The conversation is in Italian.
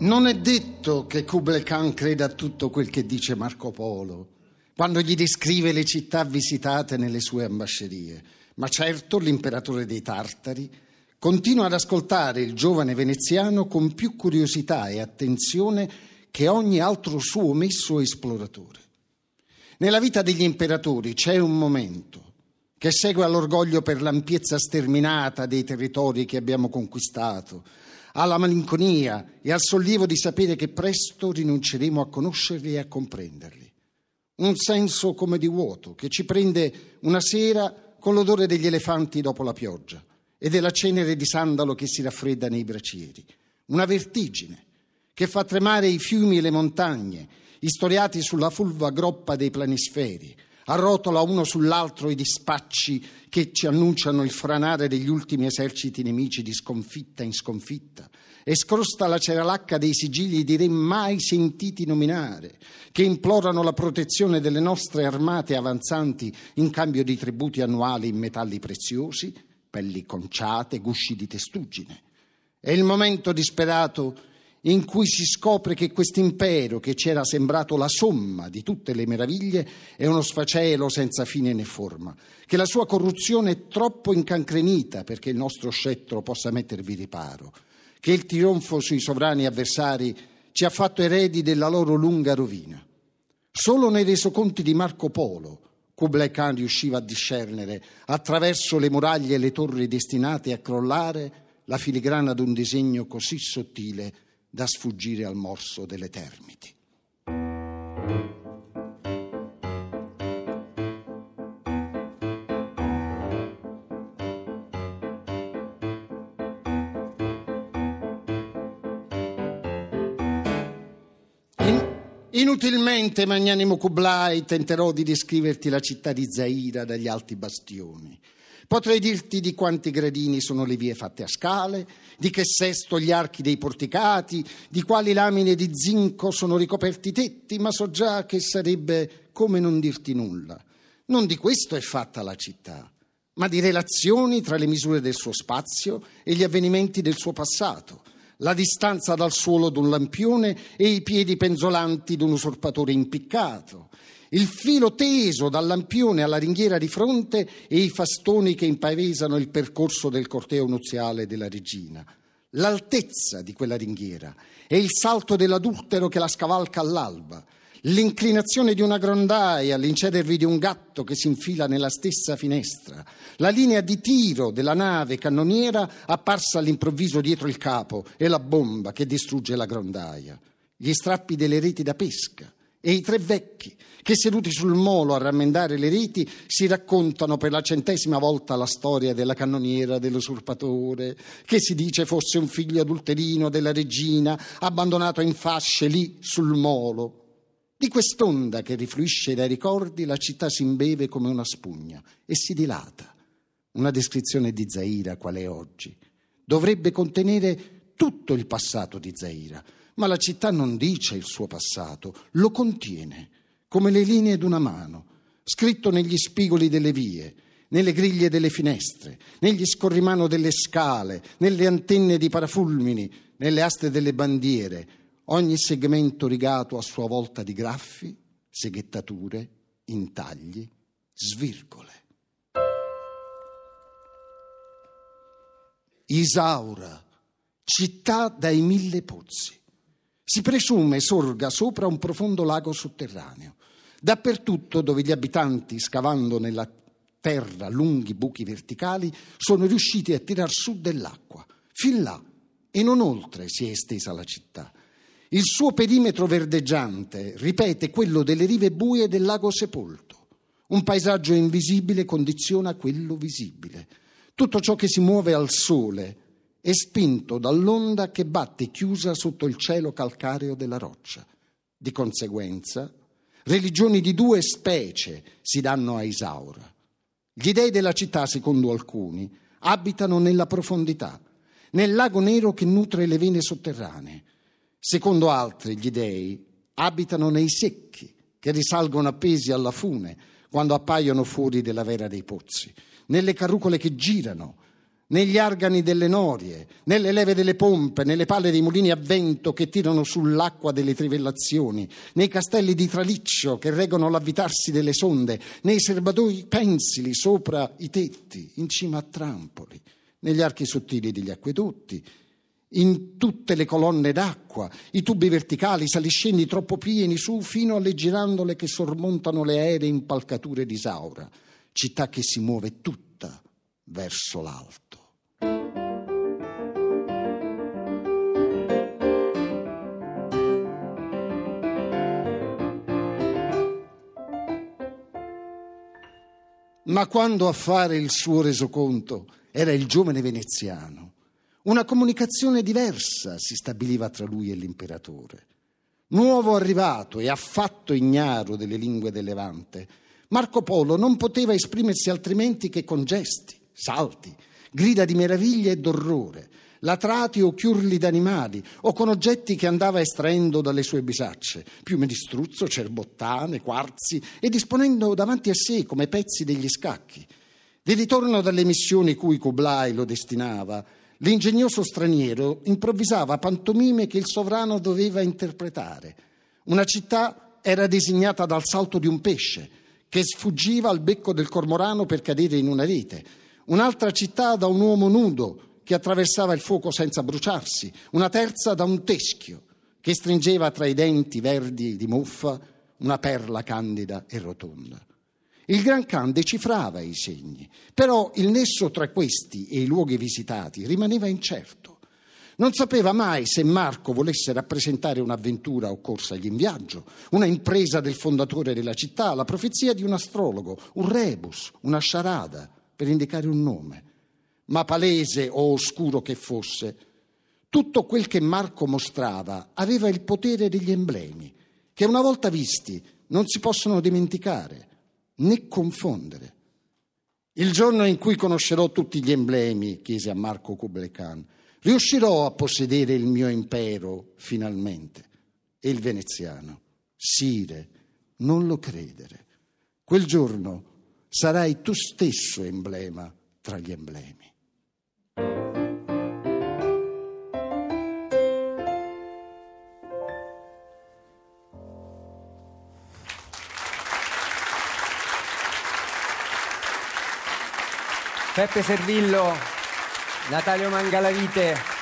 Non è detto che Kublai Khan creda a tutto quel che dice Marco Polo. Quando gli descrive le città visitate nelle sue ambascerie, ma certo l'imperatore dei Tartari continua ad ascoltare il giovane veneziano con più curiosità e attenzione che ogni altro suo messo esploratore. Nella vita degli imperatori c'è un momento che segue all'orgoglio per l'ampiezza sterminata dei territori che abbiamo conquistato, alla malinconia e al sollievo di sapere che presto rinunceremo a conoscerli e a comprenderli. Un senso come di vuoto che ci prende una sera con l'odore degli elefanti dopo la pioggia e della cenere di sandalo che si raffredda nei bracieri. Una vertigine che fa tremare i fiumi e le montagne, istoriati sulla fulva groppa dei planisferi, arrotola uno sull'altro i dispacci che ci annunciano il franare degli ultimi eserciti nemici di sconfitta in sconfitta e scrosta la ceralacca dei sigilli di re mai sentiti nominare, che implorano la protezione delle nostre armate avanzanti in cambio di tributi annuali in metalli preziosi, pelli conciate, gusci di testuggine. È il momento disperato in cui si scopre che questo impero, che ci era sembrato la somma di tutte le meraviglie, è uno sfacelo senza fine né forma, che la sua corruzione è troppo incancrenita perché il nostro scettro possa mettervi riparo, che il trionfo sui sovrani avversari ci ha fatto eredi della loro lunga rovina. Solo nei resoconti di Marco Polo Kublai Khan riusciva a discernere, attraverso le muraglie e le torri destinate a crollare, la filigrana d'un disegno così sottile da sfuggire al morso delle termiti. Inutilmente, magnanimo Kublai, tenterò di descriverti la città di Zaira dagli alti bastioni. Potrei dirti di quanti gradini sono le vie fatte a scale, di che sesto gli archi dei porticati, di quali lamine di zinco sono ricoperti i tetti, ma so già che sarebbe come non dirti nulla. Non di questo è fatta la città, ma di relazioni tra le misure del suo spazio e gli avvenimenti del suo passato, la distanza dal suolo d'un lampione e i piedi penzolanti d'un usurpatore impiccato, il filo teso dal lampione alla ringhiera di fronte e i fastoni che impavesano il percorso del corteo nuziale della regina, l'altezza di quella ringhiera e il salto dell'adultero che la scavalca all'alba, l'inclinazione di una grondaia, l'incedervi di un gatto che si infila nella stessa finestra, la linea di tiro della nave cannoniera apparsa all'improvviso dietro il capo e la bomba che distrugge la grondaia, gli strappi delle reti da pesca e i tre vecchi che seduti sul molo a rammendare le reti si raccontano per la centesima volta la storia della cannoniera dell'usurpatore, che si dice fosse un figlio adulterino della regina, abbandonato in fasce lì sul molo. Di quest'onda che rifluisce dai ricordi la città si imbeve come una spugna e si dilata. Una descrizione di Zaira qual è oggi. Dovrebbe contenere tutto il passato di Zaira, ma la città non dice il suo passato, lo contiene come le linee d'una mano, scritto negli spigoli delle vie, nelle griglie delle finestre, negli scorrimano delle scale, nelle antenne di parafulmini, nelle aste delle bandiere, ogni segmento rigato a sua volta di graffi, seghettature, intagli, svirgole. Isaura, città dai mille pozzi. Si presume sorga sopra un profondo lago sotterraneo. Dappertutto dove gli abitanti, scavando nella terra lunghi buchi verticali, sono riusciti a tirar su dell'acqua. Fin là e non oltre si è estesa la città. Il suo perimetro verdeggiante ripete quello delle rive buie del lago sepolto. Un paesaggio invisibile condiziona quello visibile. Tutto ciò che si muove al sole è spinto dall'onda che batte chiusa sotto il cielo calcareo della roccia. Di conseguenza, Religioni di due specie si danno a Isaura. Gli dei della città, secondo alcuni, abitano nella profondità nel lago nero che nutre le vene sotterranee. Secondo altri, gli dei abitano nei secchi che risalgono appesi alla fune quando appaiono fuori della vera dei pozzi, nelle carrucole che girano, negli argani delle norie, nelle leve delle pompe, nelle palle dei mulini a vento che tirano sull'acqua delle trivellazioni, nei castelli di traliccio che reggono l'avvitarsi delle sonde, nei serbatoi pensili sopra i tetti, in cima a trampoli, negli archi sottili degli acquedotti, in tutte le colonne d'acqua, i tubi verticali, saliscendi troppo pieni su fino alle girandole che sormontano le aeree impalcature di Saura, città che si muove tutta verso l'alto. Ma quando a fare il suo resoconto era il giovane veneziano, una comunicazione diversa si stabiliva tra lui e l'imperatore. Nuovo arrivato e affatto ignaro delle lingue del Levante, Marco Polo non poteva esprimersi altrimenti che con gesti, salti, grida di meraviglia e d'orrore, latrati o chiurli d'animali o con oggetti che andava estraendo dalle sue bisacce, piume di struzzo, cerbottane, quarzi e disponendo davanti a sé come pezzi degli scacchi. Di ritorno dalle missioni cui Kublai lo destinava, l'ingegnoso straniero improvvisava pantomime che il sovrano doveva interpretare. Una città era disegnata dal salto di un pesce che sfuggiva al becco del cormorano per cadere in una rete, un'altra città da un uomo nudo che attraversava il fuoco senza bruciarsi, una terza da un teschio che stringeva tra i denti verdi di muffa una perla candida e rotonda. Il Gran Khan decifrava i segni, però il nesso tra questi e i luoghi visitati rimaneva incerto. Non sapeva mai se Marco volesse rappresentare un'avventura occorsagli in viaggio, una impresa del fondatore della città, la profezia di un astrologo, un rebus, una sciarada, per indicare un nome. Ma palese o oscuro che fosse, tutto quel che Marco mostrava aveva il potere degli emblemi, che una volta visti non si possono dimenticare né confondere. Il giorno in cui conoscerò tutti gli emblemi, chiese a Marco Kublai Khan, riuscirò a possedere il mio impero finalmente. E il veneziano, Sire, non lo credere. Quel giorno sarai tu stesso emblema tra gli emblemi. Peppe Servillo, Natalio Mangalavite.